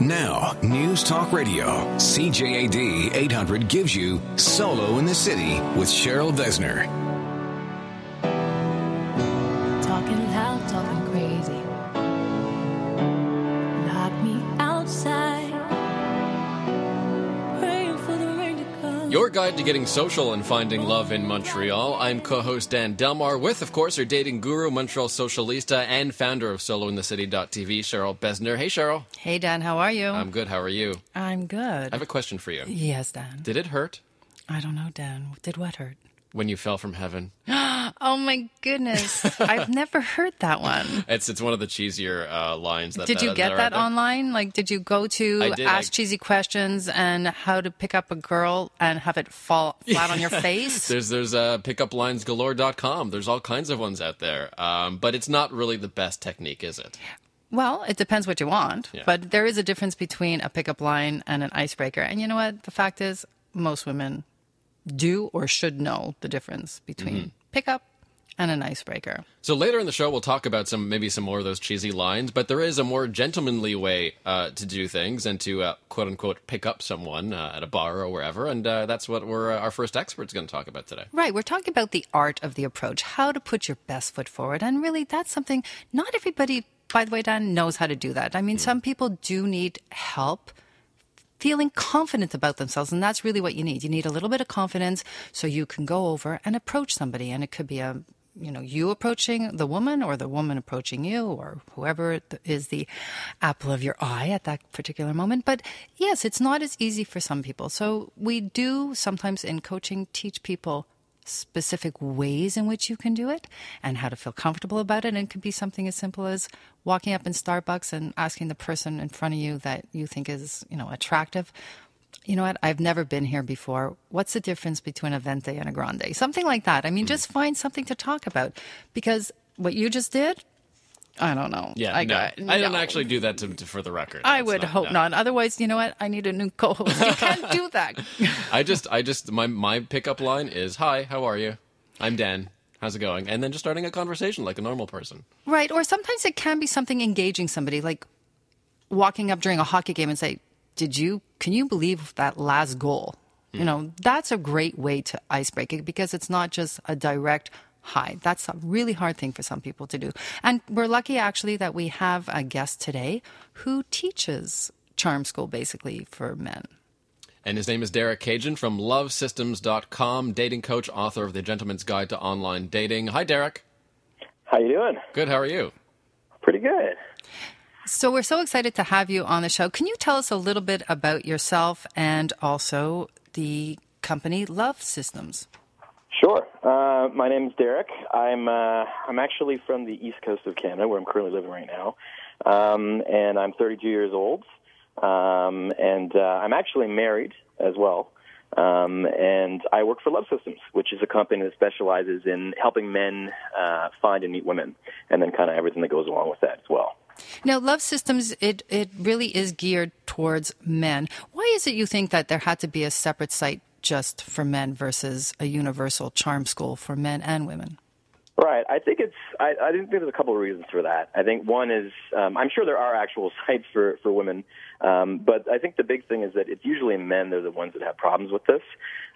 Now, News Talk Radio, CJAD 800 gives you Solo in the City with Cheryl Besner. Your guide to getting social and finding love in Montreal. I'm co-host Dan Delmar with, of course, our dating guru, Montreal socialista, and founder of SoloInTheCity.tv, Cheryl Besner. Hey, Cheryl. Hey, Dan, how are you? I'm good. How are you? I'm good. I have a question for you. yes, Dan. Did it hurt I don't know, Dan. Did what hurt? When you fell from heaven? Oh my goodness. I've never heard that one. It's it's one of the cheesier uh, lines. That Did you get are that online? Like, did you go to did, ask I- cheesy questions and how to pick up a girl and have it fall flat on your face? There's there's uh, pickuplinesgalore.com. There's all kinds of ones out there, um, but it's not really the best technique, is it? Well, it depends what you want, Yeah. but there is a difference between a pickup line and an icebreaker. And you know what? The fact is, most women do or should know the difference between Mm-hmm. pickup and an icebreaker. So later in the show, we'll talk about some maybe some more of those cheesy lines, but there is a more gentlemanly way uh, to do things and to uh, quote unquote pick up someone uh, at a bar or wherever, and uh, that's what we're uh, our first expert's going to talk about today. Right. We're talking about the art of the approach, how to put your best foot forward. And really, that's something not everybody, by the way, Dan, knows how to do that. I mean, some people do need help feeling confident about themselves. And that's really what you need. You need a little bit of confidence so you can go over and approach somebody. And it could be a you know, you approaching the woman or the woman approaching you or whoever is the apple of your eye at that particular moment. But yes, it's not as easy for some people. So we do sometimes in coaching teach people specific ways in which you can do it and how to feel comfortable about it. And it could be something as simple as walking up in Starbucks and asking the person in front of you that you think is, you know, attractive. You know what? I've never been here before. What's the difference between a venti and a grande? Something like that. I mean, hmm. just find something to talk about because what you just did, I don't know. Yeah, I, no, got- I don't actually do that to, to- for the record. I That's would hope no. not. Otherwise, you know what? I need a new co-host. You can't do that. I just, I just, my my pickup line is, "Hi, how are you? I'm Dan. How's it going?" And then just starting a conversation like a normal person. Right. Or sometimes it can be something engaging somebody, like walking up during a hockey game and say, Did you, can you believe that last goal? You hmm. know, that's a great way to icebreak it because it's not just a direct hi. That's a really hard thing for some people to do. And we're lucky actually that we have a guest today who teaches charm school basically for men. And his name is Derek Cajun from LoveSystems.com, dating coach, author of The Gentleman's Guide to Online Dating. Hi, Derek. How you doing? Good. How are you? Pretty good. So we're so excited to have you on the show. Can you tell us a little bit about yourself and also the company Love Systems? Sure. Uh, my name's Derek. I'm uh, I'm actually from the east coast of Canada, where I'm currently living right now, um, and I'm 32 years old, um, and uh, I'm actually married as well. Um, and I work for Love Systems, which is a company that specializes in helping men uh, find and meet women, and then kind of everything that goes along with that as well. Now, Love Systems, it, it really is geared towards men. Why is it you think that there had to be a separate site just for men versus a universal charm school for men and women? Right. I think it's. I, I think there's a couple of reasons for that. I think one is um, I'm sure there are actual sites for for women, um, but I think the big thing is that it's usually men. They're the ones that have problems with this.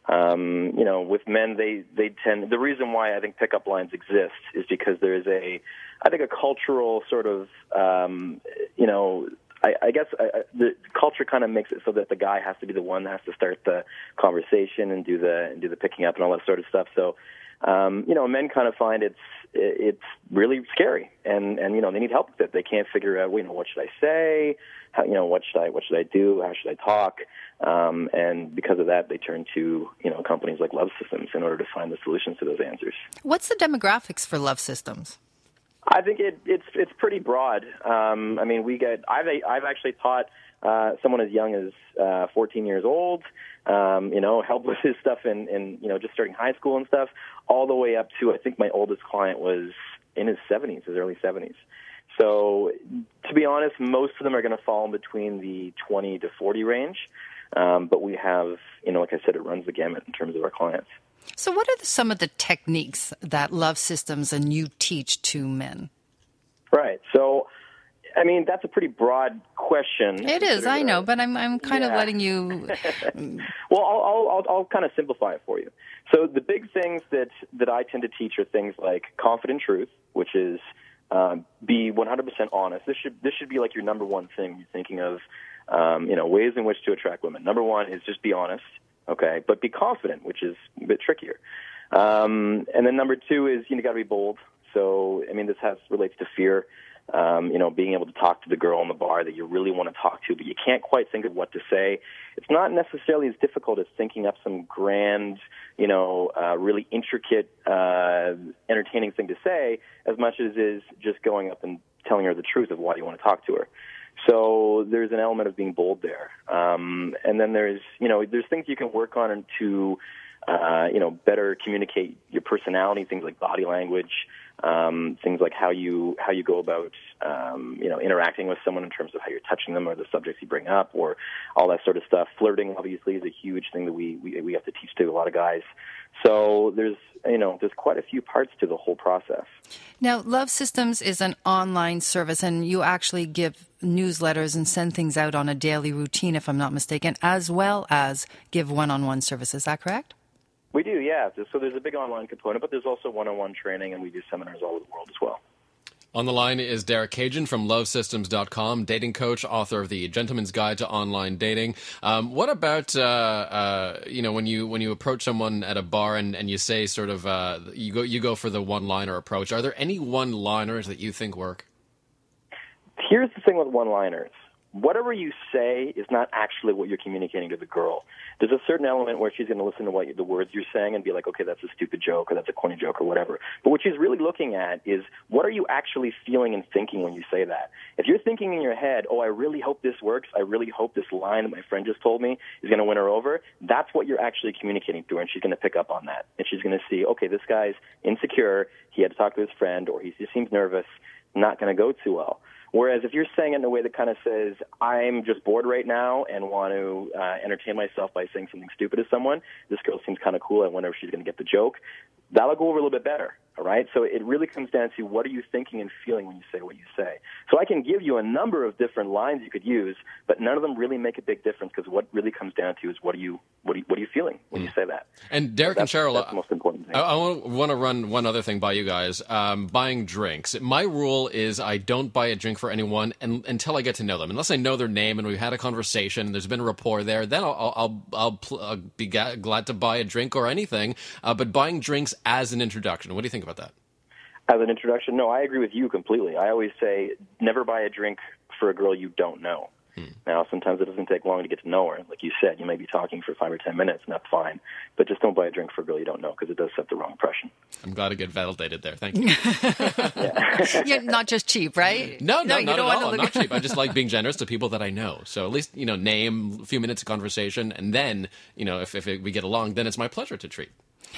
Um, you know, with men, they they tend. The reason why I think pickup lines exist is because there is a, I think a cultural sort of, um, you know. I, guess the culture kind of makes it so that the guy has to be the one that has to start the conversation and do the and do the picking up and all that sort of stuff. So, um, you know, men kind of find it's it's really scary, and and you know they need help with it. They can't figure out, well, you know, what should I say? How, you know, what should I what should I do? How should I talk? Um, and because of that, they turn to you know companies like Love Systems in order to find the solutions to those answers. What's the demographics for Love Systems? I think it, it's it's pretty broad. Um, I mean, we get I've I've actually taught uh, someone as young as uh, 14 years old. Um, you know, help with his stuff in, in you know just starting high school and stuff, all the way up to I think my oldest client was in his 70s, his early 70s. So, to be honest, most of them are going to fall in between the 20 to 40 range. Um, but we have, you know, like I said, it runs the gamut in terms of our clients. So, what are the, some of the techniques that Love Systems and you teach to men? Right. So I mean, that's a pretty broad question. It is, I know, but I'm I'm kind of letting you. Well, I'll, I'll, I'll, I'll kind of simplify it for you. So the big things that, that I tend to teach are things like confident truth, which is um, be 100% honest. This should this should be like your number one thing you're thinking of. Um, you know, ways in which to attract women. Number one is just be honest, okay, but be confident, which is a bit trickier. Um, and then number two is you know got to be bold. So I mean, this has relates to fear. Um, you know, being able to talk to the girl in the bar that you really want to talk to, but you can't quite think of what to say. It's not necessarily as difficult as thinking up some grand, you know, uh, really intricate, uh, entertaining thing to say, as much as is just going up and telling her the truth of why you want to talk to her. So there's an element of being bold there, um, and then there's, you know, there's things you can work on to uh, you know, better communicate your personality, things like body language, um, things like how you how you go about um, you know interacting with someone in terms of how you're touching them or the subjects you bring up or all that sort of stuff. Flirting obviously is a huge thing that we we, we have to teach to a lot of guys. So there's you know there's quite a few parts to the whole process. Now, Love Systems is an online service, and you actually give newsletters and send things out on a daily routine, if I'm not mistaken, as well as give one-on-one service. Is that correct? We do, yeah. So there's a big online component, but there's also one-on-one training, and we do seminars all over the world as well. On the line is Derek Cajun from LoveSystems.com, dating coach, author of the Gentleman's Guide to Online Dating. Um, what about uh, uh, you know when you when you approach someone at a bar and, and you say sort of uh, you go you go for the one liner approach? Are there any one liners that you think work? Here's the thing with one-liners. Whatever you say is not actually what you're communicating to the girl. There's a certain element where she's going to listen to what you, the words you're saying and be like, okay, that's a stupid joke or that's a corny joke or whatever. But what she's really looking at is what are you actually feeling and thinking when you say that? If you're thinking in your head, oh, I really hope this works. I really hope this line that my friend just told me is going to win her over. That's what you're actually communicating to her, and she's going to pick up on that. And she's going to see, okay, this guy's insecure. He had to talk to his friend, or he just seems nervous. Not going to go too well. Whereas if you're saying it in a way that kind of says, I'm just bored right now and want to uh, entertain myself by saying something stupid to someone, this girl seems kind of cool. I wonder if she's going to get the joke. That'll go over a little bit better. All right. So it really comes down to what are you thinking and feeling when you say what you say. So I can give you a number of different lines you could use, but none of them really make a big difference because what really comes down to is what are you what are you, what are you feeling when you say that. And Derek That's, and Cheryl, that's the most important thing. I, I want to run one other thing by you guys. Um, buying drinks. My rule is I don't buy a drink for anyone and, until I get to know them. Unless I know their name and we've had a conversation, and there's been a rapport there, then I'll I'll I'll, pl- uh, be glad to buy a drink or anything. Uh, but buying drinks as an introduction, what do you think about that? As an introduction, no, I agree with you completely. I always say never buy a drink for a girl you don't know. Hmm. Now, sometimes it doesn't take long to get to know her. Like you said, you may be talking for five or ten minutes, and that's fine. But just don't buy a drink for a girl you don't know because it does set the wrong impression. I'm glad to get validated there. Thank you. You're not just cheap, right? No, no, you not don't at want to all. Look not cheap. I just like being generous to people that I know. So at least you know, name a few minutes of conversation, and then you know, if if we get along, then it's my pleasure to treat.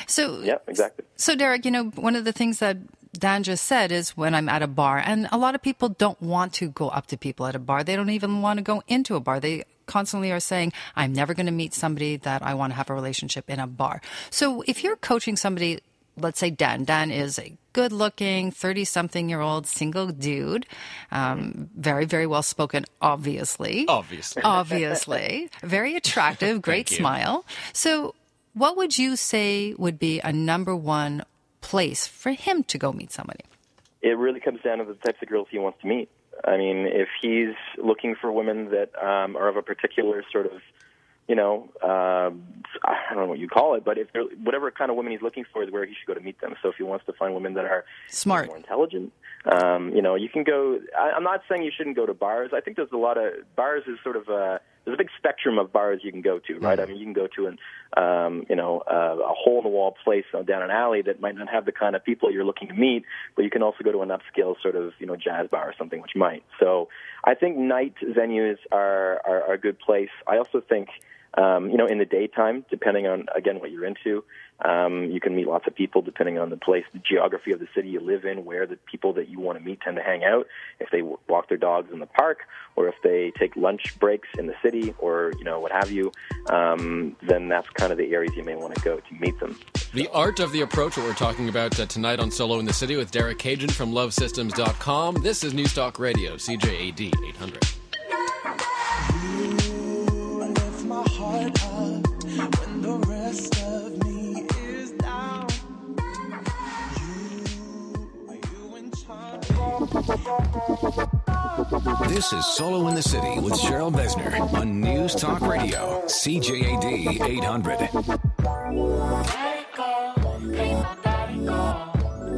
So, Yeah, exactly. So, Derek, you know, one of the things that Dan just said is when I'm at a bar, and a lot of people don't want to go up to people at a bar. They don't even want to go into a bar. They constantly are saying, I'm never going to meet somebody that I want to have a relationship in a bar. So, if you're coaching somebody, let's say Dan, Dan is a good looking 30 something year old single dude, um, very, very well spoken, obviously. Obviously. Obviously. Very attractive, great smile. So, what would you say would be a number one place for him to go meet somebody? It really comes down to the types of girls he wants to meet. I mean, if he's looking for women that um, are of a particular sort of, you know, uh, I don't know what you call it, but if they're, whatever kind of women he's looking for is where he should go to meet them. So if he wants to find women that are Smart. more intelligent, um, you know, you can go. I, I'm not saying you shouldn't go to bars. I think there's a lot of bars is sort of a there's a big spectrum of bars you can go to, right? I mean, you can go to an um, you know uh, a hole in the wall place down an alley that might not have the kind of people you're looking to meet, but you can also go to an upscale sort of you know jazz bar or something, which might. So I think night venues are are, are a good place. I also think Um, you know, in the daytime, depending on again what you're into, um, you can meet lots of people depending on the place, the geography of the city you live in, where the people that you want to meet tend to hang out. If they walk their dogs in the park, or if they take lunch breaks in the city, or you know what have you, um, then that's kind of the areas you may want to go to meet them. The art of the approach, what we're talking about uh, tonight on Solo in the City with Derek Cajun from LoveSystems.com. This is Newstalk Radio, CJAD 800. This is Solo in the City with Cheryl Besner on News Talk Radio, CJAD 800.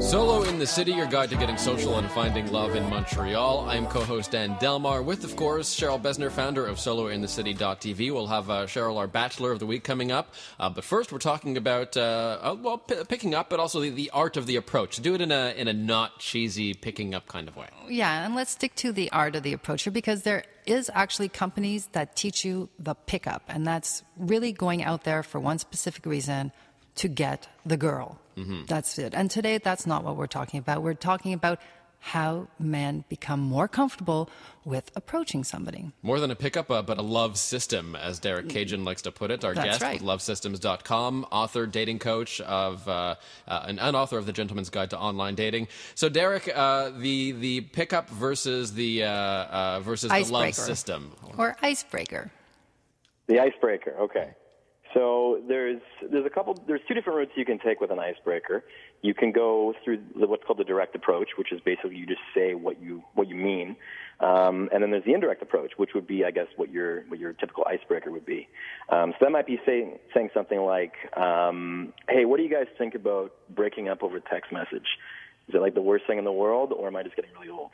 Solo in the City, your guide to getting social and finding love in Montreal. I'm co-host Dan Delmar with, of course, Cheryl Besner, founder of SoloInTheCity.tv. We'll have uh, Cheryl, our Bachelor of the Week, coming up. Uh, but first, we're talking about uh, uh, well, p- picking up, but also the, the art of the approach. Do it in a in a not cheesy picking up kind of way. Yeah, and let's stick to the art of the approach here because there is actually companies that teach you the pickup, and that's really going out there for one specific reason to get the girl. That's it. And today, that's not what we're talking about. We're talking about how men become more comfortable with approaching somebody. More than a pickup, uh, but a love system, as Derek Cajun likes to put it. Our That's guest right. with lovesystems.com, author, dating coach of, uh, uh, and, and author of The Gentleman's Guide to Online Dating. So, Derek, uh, the the pickup versus the uh, uh, versus the love Icebreaker. system. Or icebreaker. The icebreaker. Okay. So there's there's a couple there's two different routes you can take with an icebreaker. You can go through the, what's called the direct approach, which is basically you just say what you what you mean, um, and then there's the indirect approach, which would be I guess what your what your typical icebreaker would be. Um, so that might be saying saying something like, um, "Hey, what do you guys think about breaking up over text message? Is it like the worst thing in the world, or am I just getting really old?"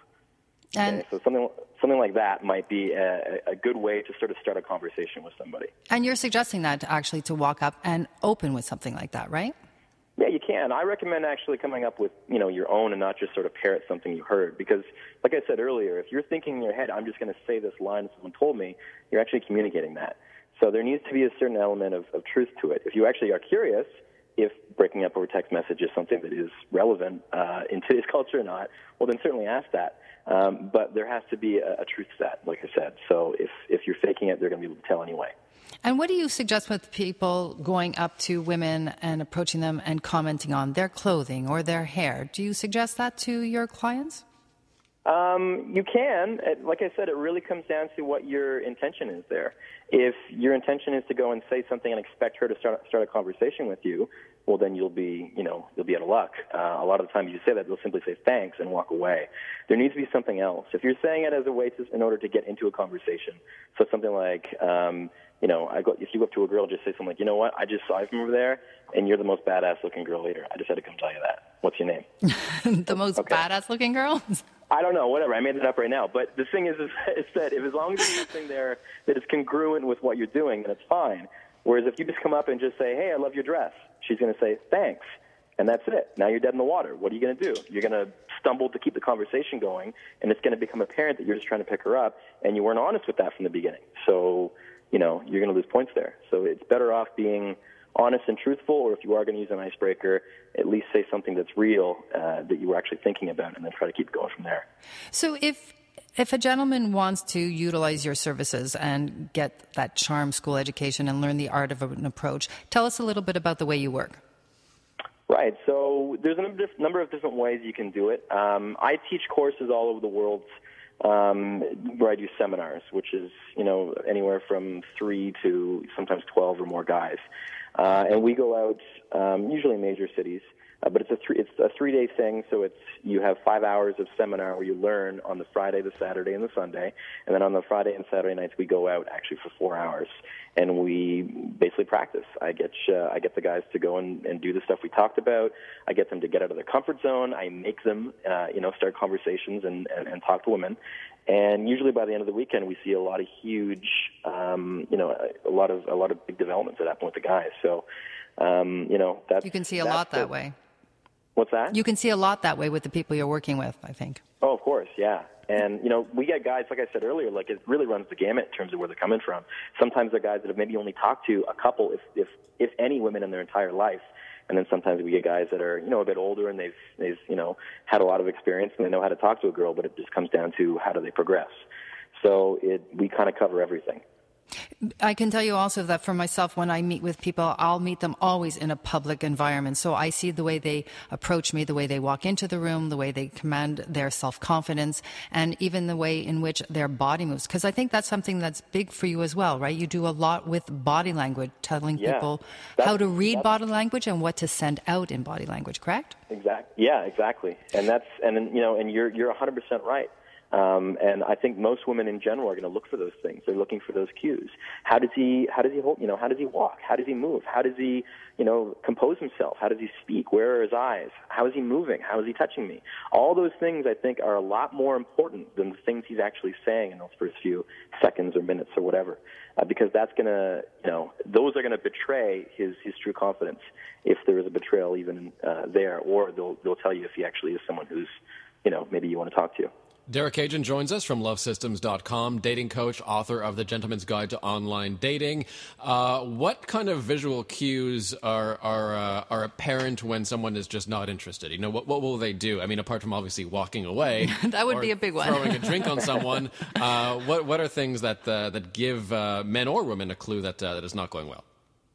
And, so something something like that might be a, a good way to sort of start a conversation with somebody. and you're suggesting that actually to walk up and open with something like that, right? Yeah, you can. I recommend actually coming up with you know your own and not just sort of parrot something you heard because, like I said earlier, if you're thinking in your head, I'm just going to say this line someone told me, you're actually communicating that. So there needs to be a certain element of, of truth to it. If you actually are curious if breaking up over text message is something that is relevant uh, in today's culture or not, well then certainly ask that. Um, but there has to be a, a truth set, like I said. So if if you're faking it, they're going to be able to tell anyway. And what do you suggest with people going up to women and approaching them and commenting on their clothing or their hair? Do you suggest that to your clients? Um, you can. Like I said, it really comes down to what your intention is there. If your intention is to go and say something and expect her to start start a conversation with you, well, then you'll be, you know, you'll be out of luck. Uh, a lot of the time, you say that they'll simply say thanks and walk away. There needs to be something else. If you're saying it as a way to, in order to get into a conversation, so something like, um, you know, I go, if you go up to a girl, just say something like, you know what, I just saw you from over there, and you're the most badass looking girl here. I just had to come tell you that. What's your name? the most Okay. badass looking girl? I don't know, whatever. I made it up right now. But the thing is, is, is that if as long as there's something there that is congruent with what you're doing, then it's fine. Whereas if you just come up and just say, "Hey, I love your dress," she's going to say, "Thanks," and that's it. Now you're dead in the water. What are you going to do? You're going to stumble to keep the conversation going, and it's going to become apparent that you're just trying to pick her up, and you weren't honest with that from the beginning. So, you know, you're going to lose points there. So it's better off being honest and truthful, or if you are going to use an icebreaker, at least say something that's real uh, that you were actually thinking about, and then try to keep going from there. So if if a gentleman wants to utilize your services and get that charm school education and learn the art of an approach, tell us a little bit about the way you work. Right. So there's a number of- different ways you can do it. Um, I teach courses all over the world um, where I do seminars, which is you know anywhere from three to sometimes twelve or more guys, uh, and we go out um, usually in major cities. Uh, but it's a three it's a three day thing, so it's you have five hours of seminar where you learn on the Friday, the Saturday, and the Sunday, and then on the Friday and Saturday nights we go out actually for four hours, and we basically practice. I get uh, I get the guys to go and, and do the stuff we talked about. I get them to get out of their comfort zone. I make them uh, you know start conversations and, and, and talk to women, and usually by the end of the weekend we see a lot of huge um, you know a, a lot of a lot of big developments that happen with the guys. So um, you know that's You can see a lot the- that way. What's that? You can see a lot that way with the people you're working with, I think. Oh, of course, yeah. And you know, we get guys like I said earlier, like it really runs the gamut in terms of where they're coming from. Sometimes they're guys that have maybe only talked to a couple, if if if any, women in their entire life. And then sometimes we get guys that are, you know, a bit older and they've, they've, you know, had a lot of experience and they know how to talk to a girl, but it just comes down to how do they progress. So it, we kind of cover everything. I can tell you also that for myself, when I meet with people, I'll meet them always in a public environment. So I see the way they approach me, the way they walk into the room, the way they command their self confidence, and even the way in which their body moves. Because I think that's something that's big for you as well, right? You do a lot with body language, telling Yeah. people how to read body language and what to send out in body language, correct? Exactly. Yeah, exactly. And that's and then, you know, and you're you're 100% right. Um, and I think most women in general are going to look for those things. They're looking for those cues. How does he? How does he hold? You know, how does he walk? How does he move? How does he, you know, compose himself? How does he speak? Where are his eyes? How is he moving? How is he touching me? All those things I think are a lot more important than the things he's actually saying in those first few seconds or minutes or whatever, uh, because that's going to, you know, those are going to betray his his true confidence if there is a betrayal even uh, there, or they'll they'll tell you if he actually is someone who's, you know, maybe you want to talk to. Derek Cajun joins us from lovesystems.com, dating coach, author of The Gentleman's Guide to Online Dating. Uh, what kind of visual cues are are uh, are apparent when someone is just not interested? You know, what what will they do? I mean, apart from obviously walking away, That would or be a big one. Throwing a drink on someone. Uh, what what are things that uh, that give uh, men or women a clue that uh, that is not going well?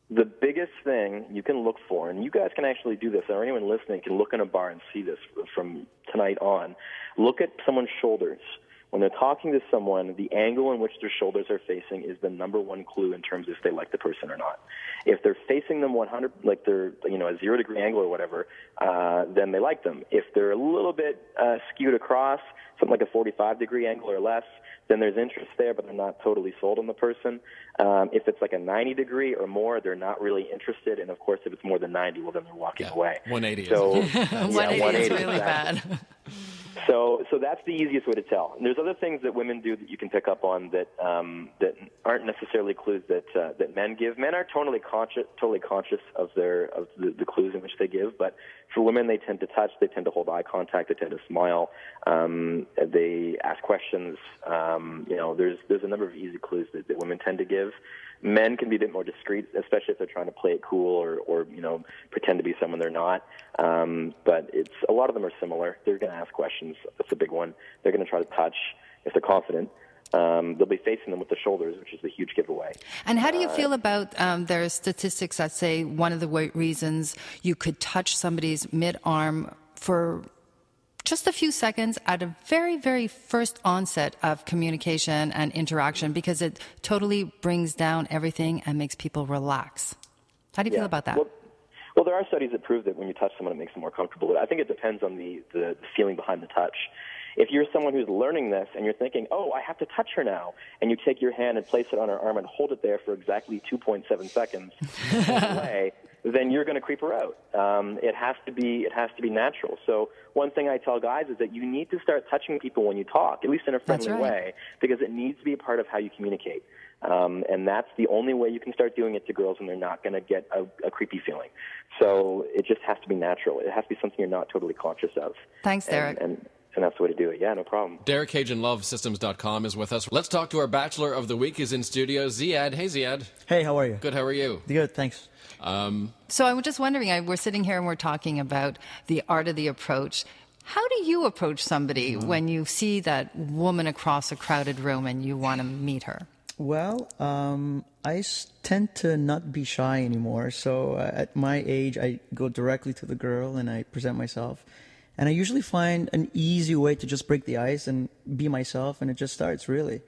The biggest thing you can look for, and you guys can actually do this, or anyone listening can look in a bar and see this from tonight on. Look at someone's shoulders. When they're talking to someone, the angle in which their shoulders are facing is the number one clue in terms of if they like the person or not. If they're facing them 100, like they're, you know, a zero degree angle or whatever, uh, then they like them. If they're a little bit uh, skewed across, something like a 45 degree angle or less, then there's interest there, but they're not totally sold on the person. Um, if it's like a 90 degree or more, they're not really interested. And of course, if it's more than 90, well, then they're walking Yeah, away. 180 is- So, yeah, 180 is 180, really exactly. bad. So, so that's the easiest way to tell. And there's other things that women do that you can pick up on that um, that aren't necessarily clues that uh, that men give. Men are totally conscious, totally conscious of their of the, the clues in which they give. But for women, they tend to touch, they tend to hold eye contact, they tend to smile, um, they ask questions. Um, you know, there's there's a number of easy clues that, that women tend to give. Men can be a bit more discreet, especially if they're trying to play it cool or, or you know pretend to be someone they're not. Um, but it's a lot of them are similar. They're going to ask questions. That's a big one. They're going to try to touch if they're confident. Um, they'll be facing them with the shoulders, which is a huge giveaway. And how do you feel about um, there are statistics that say one of the reasons you could touch somebody's mid arm for just a few seconds at a very, very first onset of communication and interaction because it totally brings down everything and makes people relax. How do you feel about that? Well, well, there are studies that prove that when you touch someone, it makes them more comfortable. But I think it depends on the, the feeling behind the touch. If you're someone who's learning this and you're thinking, oh, I have to touch her now, and you take your hand and place it on her arm and hold it there for exactly 2.7 seconds away, then you're going to creep her out. Um, it has to be it has to be natural. So one thing I tell guys is that you need to start touching people when you talk, at least in a friendly right. way, because it needs to be a part of how you communicate. Um, and that's the only way you can start doing it to girls, and they're not going to get a, a creepy feeling. So it just has to be natural. It has to be something you're not totally conscious of. Thanks, Derek. And, and that's the way to do it. Yeah, no problem. Derek Cajun, lovesystems.com is with us. Let's talk to our Bachelor of the Week is in studio, Ziad. Hey, Ziad. Hey, how are you? Good, how are you? Good, thanks. So I'm just wondering, I, we're sitting here and we're talking about the art of the approach. How do you approach somebody when you see that woman across a crowded room and you want to meet her? Well, um, I s- tend to not be shy anymore. So uh, at my age, I go directly to the girl and I present myself. And I usually find an easy way to just break the ice and be myself, and it just starts really.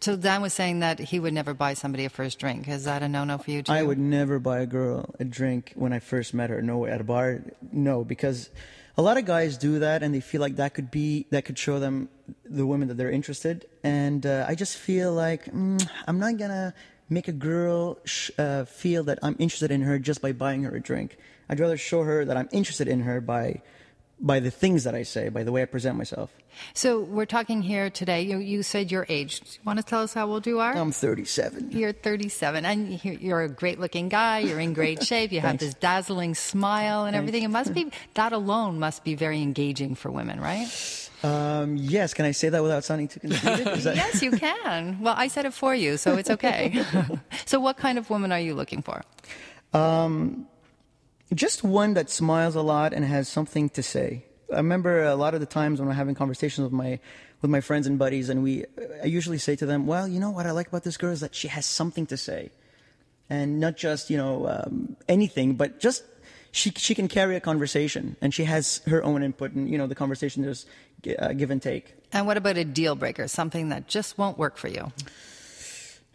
So Dan was saying that he would never buy somebody a first drink. Is that a no-no for you too? I would never buy a girl a drink when I first met her. No, at a bar, no, because a lot of guys do that and they feel like that could be that could show them the women that they're interested. And uh, I just feel like mm, I'm not gonna make a girl sh- uh, feel that I'm interested in her just by buying her a drink. I'd rather show her that I'm interested in her by by the things that I say, by the way I present myself. So we're talking here today. You, you said your age. Do you want to tell us how old you are? I'm 37. You're 37, and you're a great-looking guy. You're in great shape. You have this dazzling smile and everything. It must be that alone must be very engaging for women, right? Um, yes, can I say that without sounding too conceited? That- yes, you can. Well, I said it for you, so it's okay. so, what kind of woman are you looking for? Just one that smiles a lot and has something to say. I remember a lot of the times when I'm having conversations with my with my friends and buddies, and we, I usually say to them, "Well, you know what I like about this girl is that she has something to say, and not just you know um, anything, but just she she can carry a conversation, and she has her own input, and you know the conversation is uh, give and take. And what about a deal breaker? Something that just won't work for you?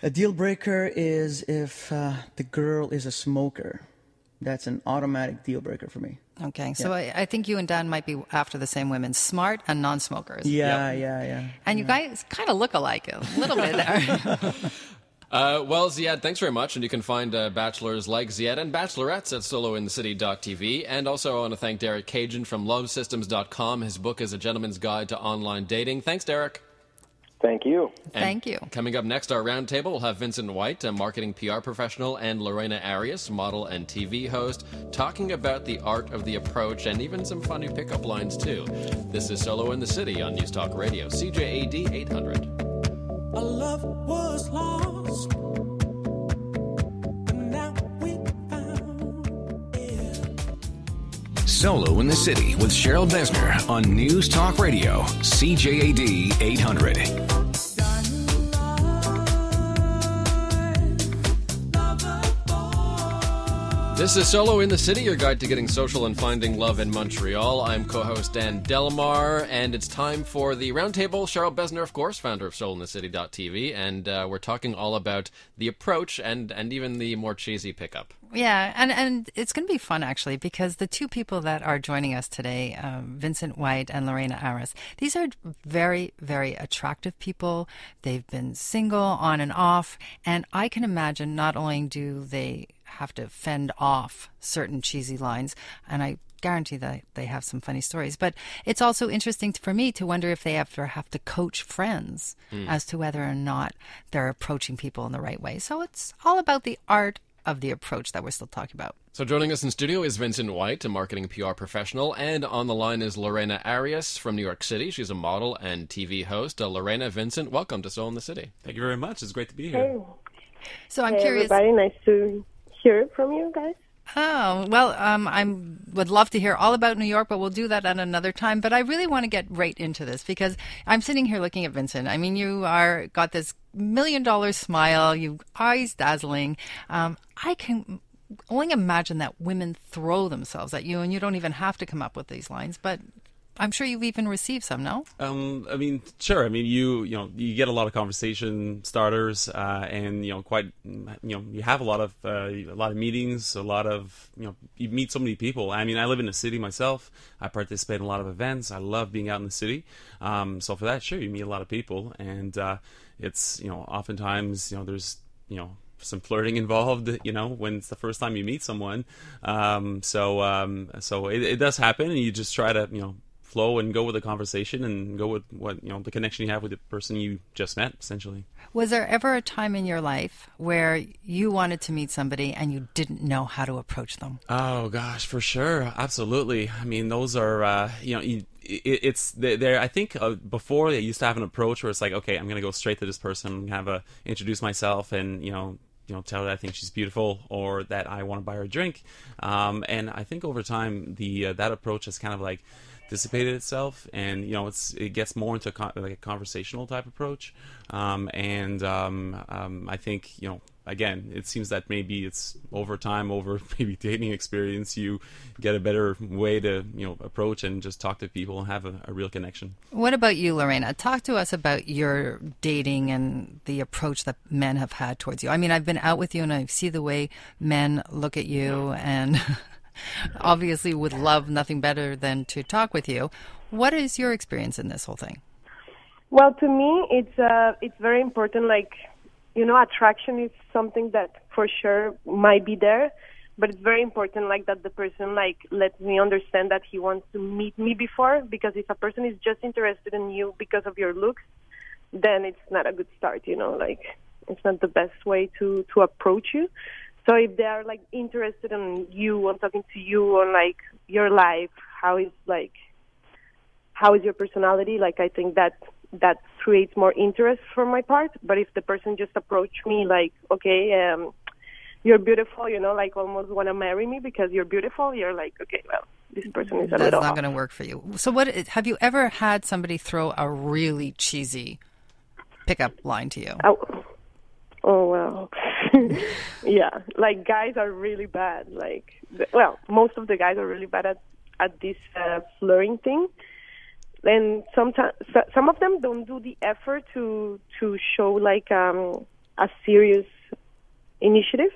A deal breaker is if uh, the girl is a smoker. That's an automatic deal breaker for me. Okay, so I, I think you and Dan might be after the same women smart and non smokers. Yeah, yeah, yeah. And you guys kind of look alike a little bit there. Uh, well, Ziad, thanks very much. And you can find uh, bachelors like Ziad and bachelorettes at solointhecity.tv. And also, I want to thank Derek Cajun from lovesystems.com. His book is A Gentleman's Guide to Online Dating. Thanks, Derek. Thank you. And Thank you. Coming up next, our roundtable will have Vincent White, a marketing PR professional, and Lorena Arias, model and TV host, talking about the art of the approach and even some funny pickup lines, too. This is Solo in the City on News Talk Radio, CJAD 800. Our love was lost. And now we found it. Solo in the City with Cheryl Besner on News Talk Radio, CJAD 800. This is Solo in the City, your guide to getting social and finding love in Montreal. I'm co-host Dan Delmar, and it's time for the roundtable. Cheryl Besner, of course, founder of SoloInTheCity.tv, and uh, we're talking all about the approach and and even the more cheesy pickup. Yeah, and, and it's going to be fun actually because the two people that are joining us today, um, Vincent White and Lorena Arias, these are very, very attractive people. They've been single on and off, and I can imagine not only do they have to fend off certain cheesy lines, and I guarantee that they have some funny stories. But it's also interesting for me to wonder if they ever have to coach friends as to whether or not they're approaching people in the right way. So it's all about the art of the approach that we're still talking about. So joining us in studio is Vincent White, a marketing PR professional, and on the line is Lorena Arias from New York City. She's a model and TV host. Uh, Lorena, Vincent, welcome to Solo in the City. Thank you very much. It's great to be here. So I'm Hey, curious. everybody. Nice to hear it from you guys. Oh well, um, I would love to hear all about New York, but we'll do that at another time. But I really want to get right into this because I'm sitting here looking at Vincent. I mean, you are got this million dollar smile, you eyes dazzling. Um, I can only imagine that women throw themselves at you, and you don't even have to come up with these lines. But I'm sure you've even received some. No? Um, I mean, sure. I mean, you you know you get a lot of conversation starters, uh, and you know quite you know you have a lot of uh, a lot of meetings, a lot of you know you meet so many people. I mean, I live in the city myself. I participate in a lot of events. I love being out in the city. Um, so for that, sure, you meet a lot of people, and uh, it's you know oftentimes you know there's you know some flirting involved, you know, when it's the first time you meet someone. Um, so um, so it, it does happen, and you just try to you know flow and go with the conversation and go with what you know the connection you have with the person you just met, essentially. Was there ever a time in your life where you wanted to meet somebody and you didn't know how to approach them? Oh gosh, for sure, absolutely. I mean, those are uh, you know. You, it, it's there. I think uh, before they used to have an approach where it's like, okay, I'm gonna go straight to this person, have a introduce myself, and you know, you know, tell her I think she's beautiful or that I want to buy her a drink. Um, and I think over time, the uh, that approach has kind of like dissipated itself, and you know, it's it gets more into con- like a conversational type approach. Um, and um, um, I think you know, again, it seems that maybe it's over time, over maybe dating experience, you get a better way to you know approach and just talk to people and have a, a real connection. What about you, Lorena? Talk to us about your dating and the approach that men have had towards you. I mean, I've been out with you and I see the way men look at you and obviously would love nothing better than to talk with you. What is your experience in this whole thing? Well, to me, it's uh, it's very important. Like, you know, attraction is something that for sure might be there, but it's very important. Like that the person like lets me understand that he wants to meet me before. Because if a person is just interested in you because of your looks, then it's not a good start. You know, like it's not the best way to to approach you. So if they are like interested in you, on talking to you, on like your life, how is like how is your personality? Like I think that that creates more interest for my part. But if the person just approach me like, okay, um, you're beautiful, you know, like almost want to marry me because you're beautiful, you're like, okay, well, this person is a That's little not going to work for you. So, what have you ever had somebody throw a really cheesy pickup line to you? Oh, oh well, yeah. Like guys are really bad. Like, well, most of the guys are really bad at at this uh, flirting thing. And sometimes some of them don't do the effort to to show like um, a serious initiative,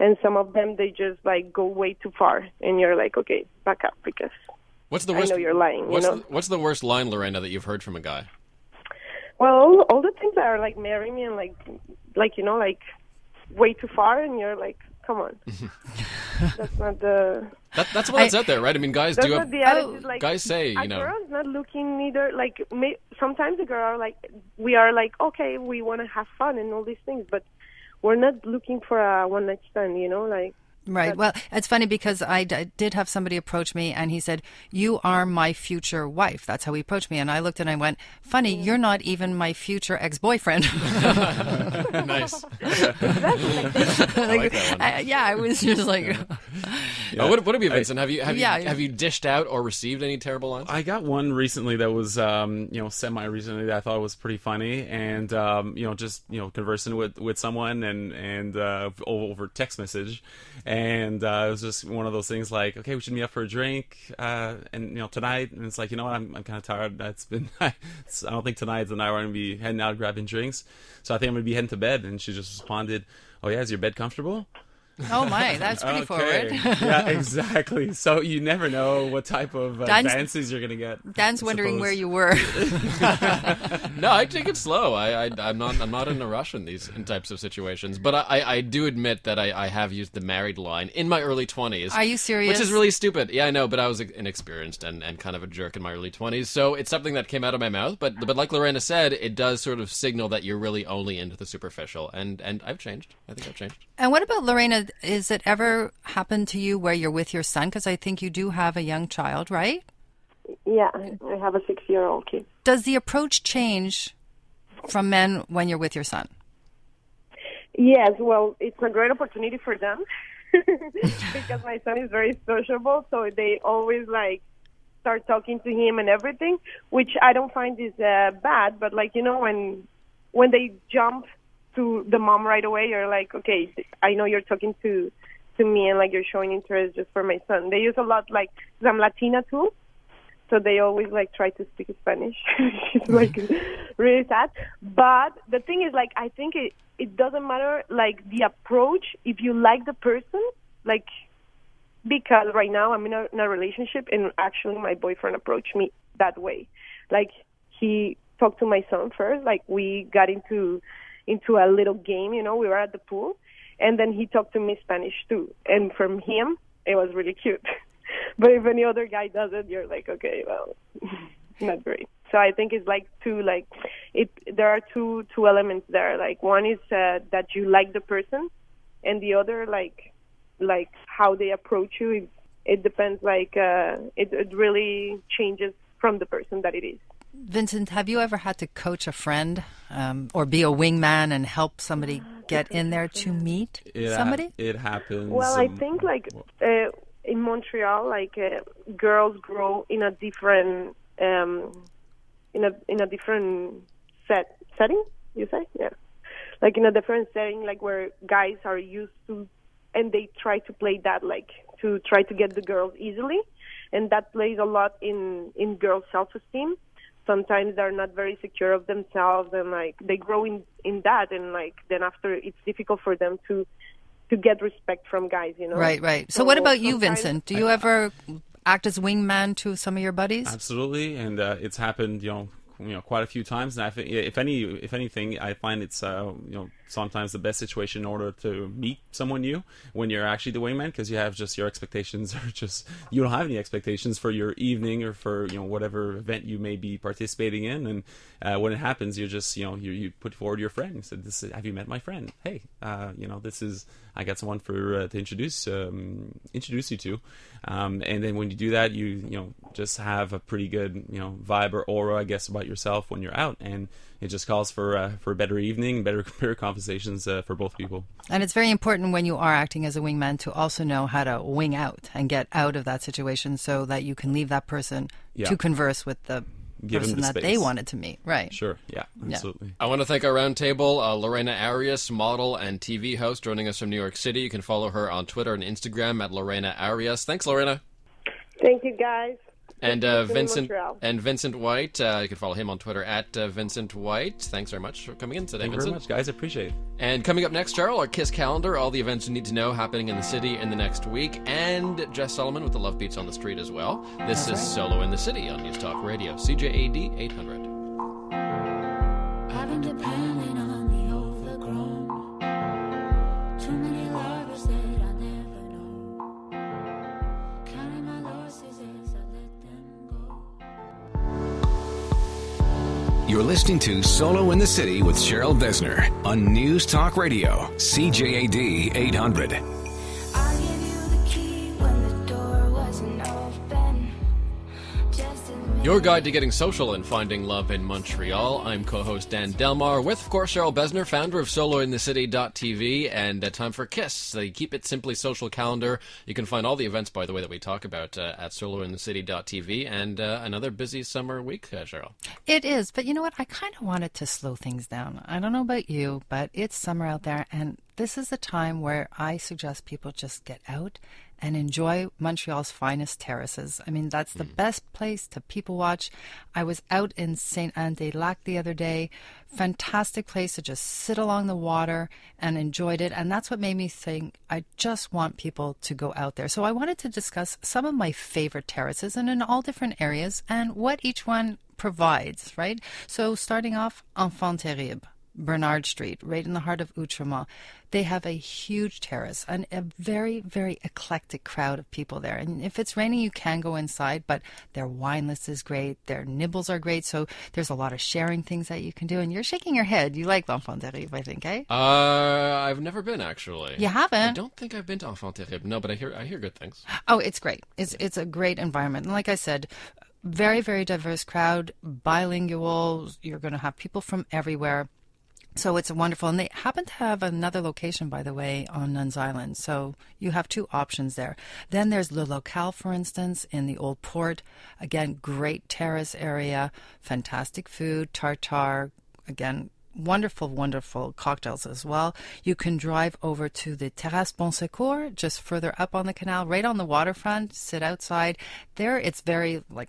and some of them they just like go way too far, and you're like, okay, back up because What's the I worst? know you're lying, you What's know? the, what's the worst line, Lorena, that you've heard from a guy? Well, all, all the things that are like marry me and like, like you know, like way too far, and you're like, come on, that's not the. That, that's what's out there, right? I mean, guys do not have. the attitude. Oh. Like guys say, a you know- girl's not looking neither. Like may, sometimes the girl are like, we are like, okay, we want to have fun and all these things, but we're not looking for a one night stand. You know, like Right. Well, it's funny because I d- did have somebody approach me and he said, You are my future wife. That's how he approached me. And I looked and I went, Funny, you're not even my future ex boyfriend. nice. like, I- yeah, I was just like, Uh, what, what have you, Vincent? Have you have Yeah, you yeah. have you dished out or received any terrible lines? I got one recently that was, um, you know, semi recently that I thought was pretty funny, and um, you know, just you know, conversing with, with someone and and uh, over text message, and uh, it was just one of those things like, okay, we should meet up for a drink, uh, and you know, tonight, and it's like, you know what, I'm I'm kind of tired. That's been, I don't think tonight's the night where I'm gonna be heading out grabbing drinks, so I think I'm gonna be heading to bed, and she just responded, oh yeah, is your bed comfortable? Oh my, that's pretty forward. yeah, exactly. So you never know what type of uh, Dan's- advances you're gonna get. Dan's wondering where you were. no, I take it slow. I, I I'm not I'm not in a rush in these in types of situations. But I, I, I do admit that I, I have used the married line in my early twenties. Are you serious? Which is really stupid. Yeah, I know, but I was inexperienced and, and kind of a jerk in my early twenties. So it's something that came out of my mouth. But but like Lorena said, it does sort of signal that you're really only into the superficial. And and I've changed. I think I've changed. And what about Lorena? Is it ever happened to you where you're with your son? Because I think you do have a young child, right? yeah, I have a six year old kid. Does the approach change from men when you're with your son? Yes, well, it's a great opportunity for them because my son is very sociable, so they always like start talking to him and everything, which I don't find is uh, bad. But like you know, when when they jump to the mom right away, you're like, okay, I know you're talking to to me and like you're showing interest just for my son. They use a lot like 'cause I'm Latina too, so they always like try to speak Spanish. it's like really sad. But the thing is, like, I think it it doesn't matter like the approach if you like the person, like because right now I'm in a, in a relationship and actually my boyfriend approached me that way. Like he talked to my son first, like we got into into a little game, you know, we were at the pool and then he talked to me Spanish too. And from him it was really cute. but if any other guy does it, you're like, okay, well, not great. So I think it's like two, like it. There are two two elements there. Like one is uh, that you like the person, and the other like like how they approach you. It, it depends. Like uh, it it really changes from the person that it is. Vincent, have you ever had to coach a friend um, or be a wingman and help somebody get in there to meet It hap- somebody? it happens. Well, I um, think like uh, in Montreal, like uh, girls grow in a different um, in a in a different set setting. You say, yeah, like in a different setting, like where guys are used to, and they try to play that like to try to get the girls easily, and that plays a lot in in girls' self esteem. Sometimes they're not very secure of themselves, and like they grow in in that, and like then after it's difficult for them to to get respect from guys, you know. Right, right. So, what about you, Vincent? Do you ever act as wingman to some of your buddies? Absolutely, and uh, it's happened, you know, you know quite a few times, and I think if any if anything, I find it's uh, you know sometimes the best situation in order to meet someone new when you're actually the wingman because you have just your expectations are just you don't have any expectations for your evening or for you know whatever event you may be participating in, and uh, when it happens, you're just you know you, you put forward your friend. You said, "This is, have you met my friend? Hey, uh, you know this is I got someone for uh, to introduce um, introduce you to." Um, and then when you do that, you you know just have a pretty good you know vibe or aura, I guess, about yourself when you're out, and it just calls for uh, for a better evening, better better conversations uh, for both people. And it's very important when you are acting as a wingman to also know how to wing out and get out of that situation so that you can leave that person Yeah. to converse with the Give them person the that they wanted to meet. Right. Sure, yeah, absolutely. I want to thank our roundtable, uh, Lorena Arias, model and TV host, joining us from New York City. You can follow her on Twitter and Instagram at Lorena Arias. Thanks, Lorena. Thank you, guys. And uh, Vincent and Vincent White, uh, you can follow him on Twitter at uh, Vincent White. Thanks very much for coming in today, Thank you very Vincent. much, guys. I appreciate it. And coming up next, Cheryl, our Kiss calendar, all the events you need to know happening in the city in the next week, and Jess Solomon with the Love Beats on the Street as well. This is Solo in the City on News Talk Radio, CJAD 800. Listening to Solo in the City with Cheryl Besner on News Talk Radio, CJAD 800. Your guide to getting social and finding love in Montreal. I'm co-host Dan Delmar with, of course, Cheryl Besner, founder of SoloInTheCity.tv, and uh, time for Kiss, the Keep It Simply social calendar. You can find all the events, by the way, that we talk about uh, at SoloInTheCity.tv, and uh, another busy summer week, uh, Cheryl. It is, but you know what? I kind of wanted to slow things down. I don't know about you, but it's summer out there, and this is a time where I suggest people just get out and enjoy Montreal's finest terraces. I mean, that's the hmm. best place to people watch. I was out in Saint Anne des Lacs the other day. Fantastic place to just sit along the water and enjoyed it. And that's what made me think I just want people to go out there. So I wanted to discuss some of my favorite terraces and in all different areas and what each one provides, right? So starting off, Enfant Terrible. Bernard Street, right in the heart of Outremont. They have a huge terrace and a very, very eclectic crowd of people there. And if it's raining, you can go inside, but their wine list is great. Their nibbles are great. So there's a lot of sharing things that you can do. And you're shaking your head. You like L'Enfant Terrible, I think, eh? Uh, I've never been actually. You haven't? I don't think I've been to Enfant Terrible. No, but I hear I hear good things. Oh, it's great. It's it's a great environment. And like I said, very very diverse crowd, bilingual. You're going to have people from everywhere. So it's wonderful. And they happen to have another location, by the way, on Nuns Island. So you have two options there. Then there's Le Locale, for instance, in the Old Port. Again, great terrace area, fantastic food, tartare. Again, wonderful, wonderful cocktails as well. You can drive over to the Terrasse Bon Secours, just further up on the canal, right on the waterfront, sit outside. There, it's very, like,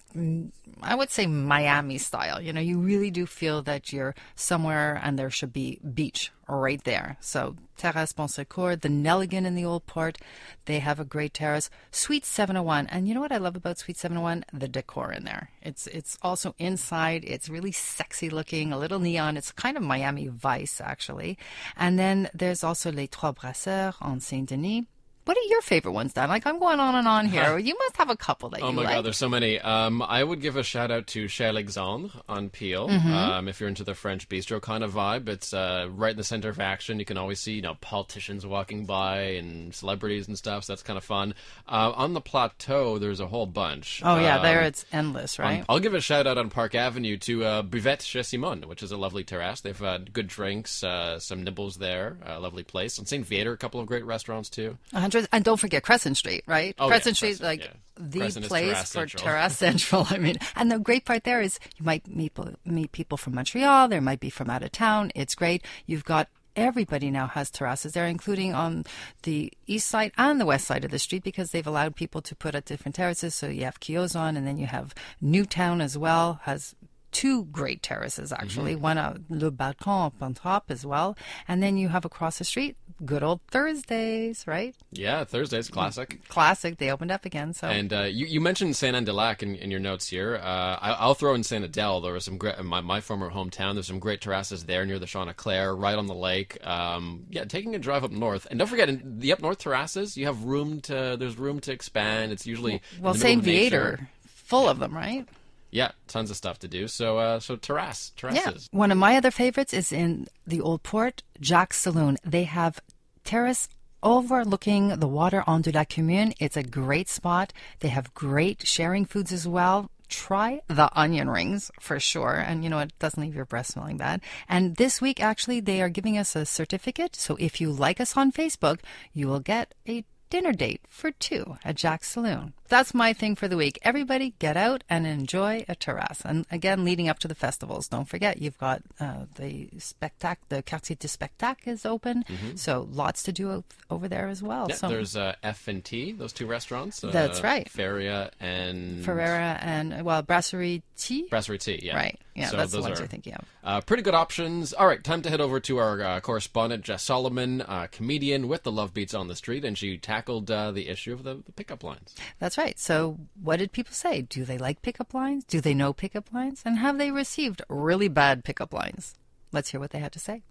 I would say Miami style. You know, you really do feel that you're somewhere and there should be beach right there. So, Terrasse Bon Secours, the Nelligan in the Old Port, they have a great terrace. Suite 701, and you know what I love about Suite 701? The decor in there. It's it's also inside. It's really sexy looking, a little neon. It's kind of Miami Vice actually. And then there's also Les Trois Brasseurs on Saint Denis. What are your favorite ones, Dan? Like I'm going on and on here. you must have a couple that oh you like. Oh my god, there's so many. Um, I would give a shout out to Chez Alexandre on Peel. Mm-hmm. Um, if you're into the French bistro kind of vibe, it's uh, right in the center of action. You can always see you know politicians walking by and celebrities and stuff. So that's kind of fun. Uh, on the plateau, there's a whole bunch. Oh yeah, um, there it's endless, right? On, I'll give a shout out on Park Avenue to uh, Buvette Chez Simone, which is a lovely terrace. They've had good drinks, uh, some nibbles there, a lovely place. On Saint Viateur, a couple of great restaurants too. 100 and don't forget Crescent Street, right? Oh, Crescent yeah, Street, Crescent, like yeah. the Crescent place for terrasse Central. I mean, and the great part there is you might meet meet people from Montreal. There might be from out of town. It's great. You've got everybody now has terraces there, including on the east side and the west side of the street, because they've allowed people to put up different terraces. So you have Kyozon, and then you have Newtown as well has two great terraces actually. Mm-hmm. One uh, Le Balcon up on top as well, and then you have across the street good old Thursdays, right? Yeah, Thursday's classic. Classic. They opened up again. So And uh, you, you mentioned Saint Anne de Lac in, in your notes here. Uh, I, I'll throw in Saint Adele. There was some great, my, my former hometown. There's some great terraces there near the Chantecler, right on the lake. Um, yeah, taking a drive up north, and don't forget in the up north terraces, you have room to. There's room to expand. It's usually well, Saint. Viateur, full of them, right? Yeah, tons of stuff to do. So, uh, so terrace, terraces. Yeah. One of my other favorites is in the Old Port, Jack's Saloon. They have terrace overlooking the water onto La Commune. It's a great spot. They have great sharing foods as well. Try the onion rings for sure. And you know, it doesn't leave your breath smelling bad. And this week, actually, they are giving us a certificate. So if you like us on Facebook, you will get a dinner date for two at Jack's Saloon. That's my thing for the week. Everybody get out and enjoy a terrace. And again, leading up to the festivals, don't forget you've got uh, the spectacle, the Quartier du Spectacle is open, so lots to do over there as well. Mm-hmm. Yeah, so there's uh, F and T, those two restaurants. Uh, That's right. Feria and Ferreira and well, Brasserie T. Brasserie T, Yeah, Right. Yeah, So that's the ones are, you're thinking of. Uh, pretty good options. All right, time to head over to our uh, correspondent Jess Solomon, uh, comedian with the Love Beats on the Street, and she tackled uh, the issue of the, the pickup lines. That's right. So, what did people say? Do they like pickup lines? Do they know pickup lines? And have they received really bad pickup lines? Let's hear what they had to say.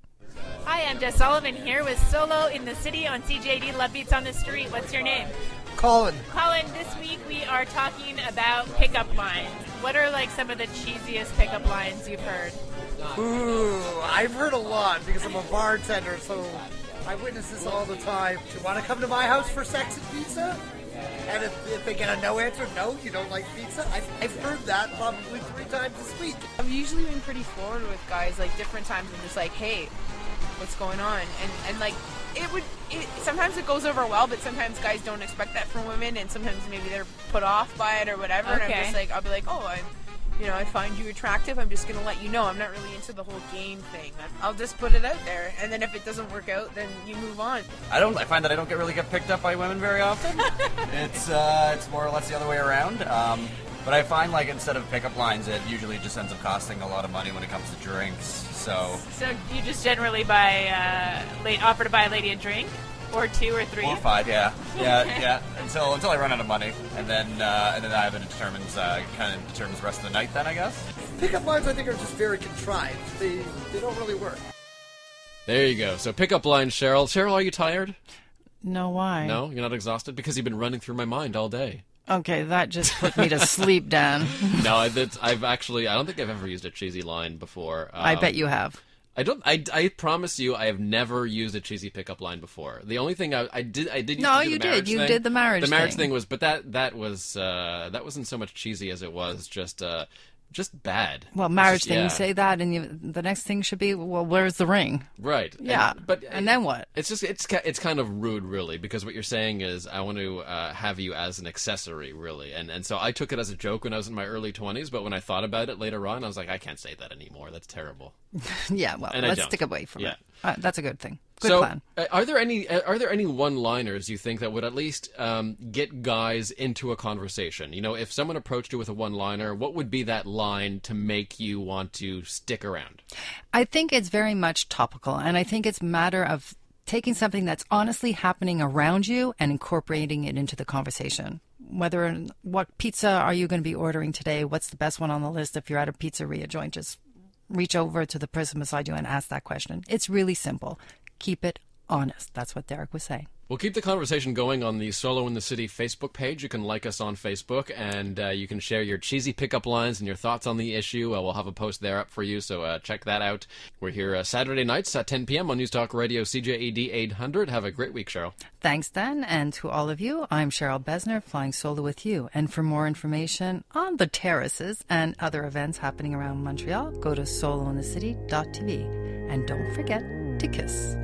Hi, I'm Jess Sullivan here with Solo in the City on CJAD Love Beats on the Street. What's your name? Colin. Colin, this week we are talking about pickup lines. What are like some of the cheesiest pickup lines you've heard? Ooh, I've heard a lot because I'm a bartender, so I witness this all the time. Do you want to come to my house for sex and pizza? And if, if they get a no answer, no, you don't like pizza. I've, I've heard that probably three times this week. I've usually been pretty forward with guys, like different times. I'm just like, hey, what's going on? And and like it would. It, sometimes it goes over well, but sometimes guys don't expect that from women, and sometimes maybe they're put off by it or whatever. And I'm just like, I'll be like, oh, I'm. You know, I find you attractive. I'm just gonna let you know. I'm not really into the whole game thing. I'll just put it out there, and then if it doesn't work out, then you move on. I don't. I find that I don't get really get picked up by women very often. it's uh, it's more or less the other way around. Um, but I find like instead of pickup lines, it usually just ends up costing a lot of money when it comes to drinks. So So you just generally buy, uh, late, offer to buy a lady a drink, or two or three. or five, yeah, yeah, yeah. Until until I run out of money, and then uh, and then either determines uh, kind of determines the rest of the night. Then I guess. Pickup lines, I think, are just very contrived. They they don't really work. There you go. So pickup lines, Cheryl. Cheryl, are you tired? No, why? No, you're not exhausted because you've been running through my mind all day. Okay, that just put me to sleep, Dan. no, I, that's, I've actually I don't think I've ever used a cheesy line before. I Um, bet you have. I don't. I, I promise you, I have never used a cheesy pickup line before. The only thing I, I did, I did. No, you did. You thing. did the marriage The marriage thing. thing was, but that that was uh, that wasn't so much cheesy as it was just uh, just bad. Well, marriage just- thing, yeah. you say that, and you, the next thing should be, well, where's the ring? Right. And- Yeah. but and then what? It's just it's it's kind of rude, really, because what you're saying is I want to uh, have you as an accessory, really, and and so I took it as a joke when I was in my early 20s, but when I thought about it later on, I was like, I can't say that anymore. That's terrible. yeah, well, And let's stick away from Yeah. it. Uh, that's a good thing. Good so, plan. uh, are there any uh, are there any one-liners you think that would at least um, get guys into a conversation? You know, if someone approached you with a one-liner, what would be that line to make you want to stick around? I think it's very much topical, and I think it's a matter of taking something that's honestly happening around you and incorporating it into the conversation. Whether what pizza are you going to be ordering today? What's the best one on the list? If you're at a pizzeria joint, just reach over to the person beside you and ask that question. It's really simple. Keep it honest. That's what Derek was saying. We'll keep the conversation going on the Solo in the City Facebook page. You can like us on Facebook, and uh, you can share your cheesy pickup lines and your thoughts on the issue. Uh, we'll have a post there up for you, so uh, check that out. We're here uh, Saturday nights at 10 p.m. on News Talk Radio CJAD 800. Have a great week, Cheryl. Thanks, Dan. And to all of you, I'm Cheryl Besner, flying solo with you. And for more information on the terraces and other events happening around Montreal, go to solointhecity.tv. And don't forget to kiss.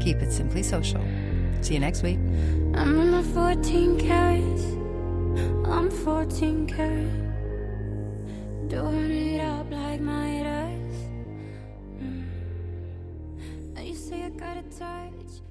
Keep it simply social. See you next week. I'm in my 14 carats. I'm 14 carat. Doing it up like my does. Mm. You say I got a touch.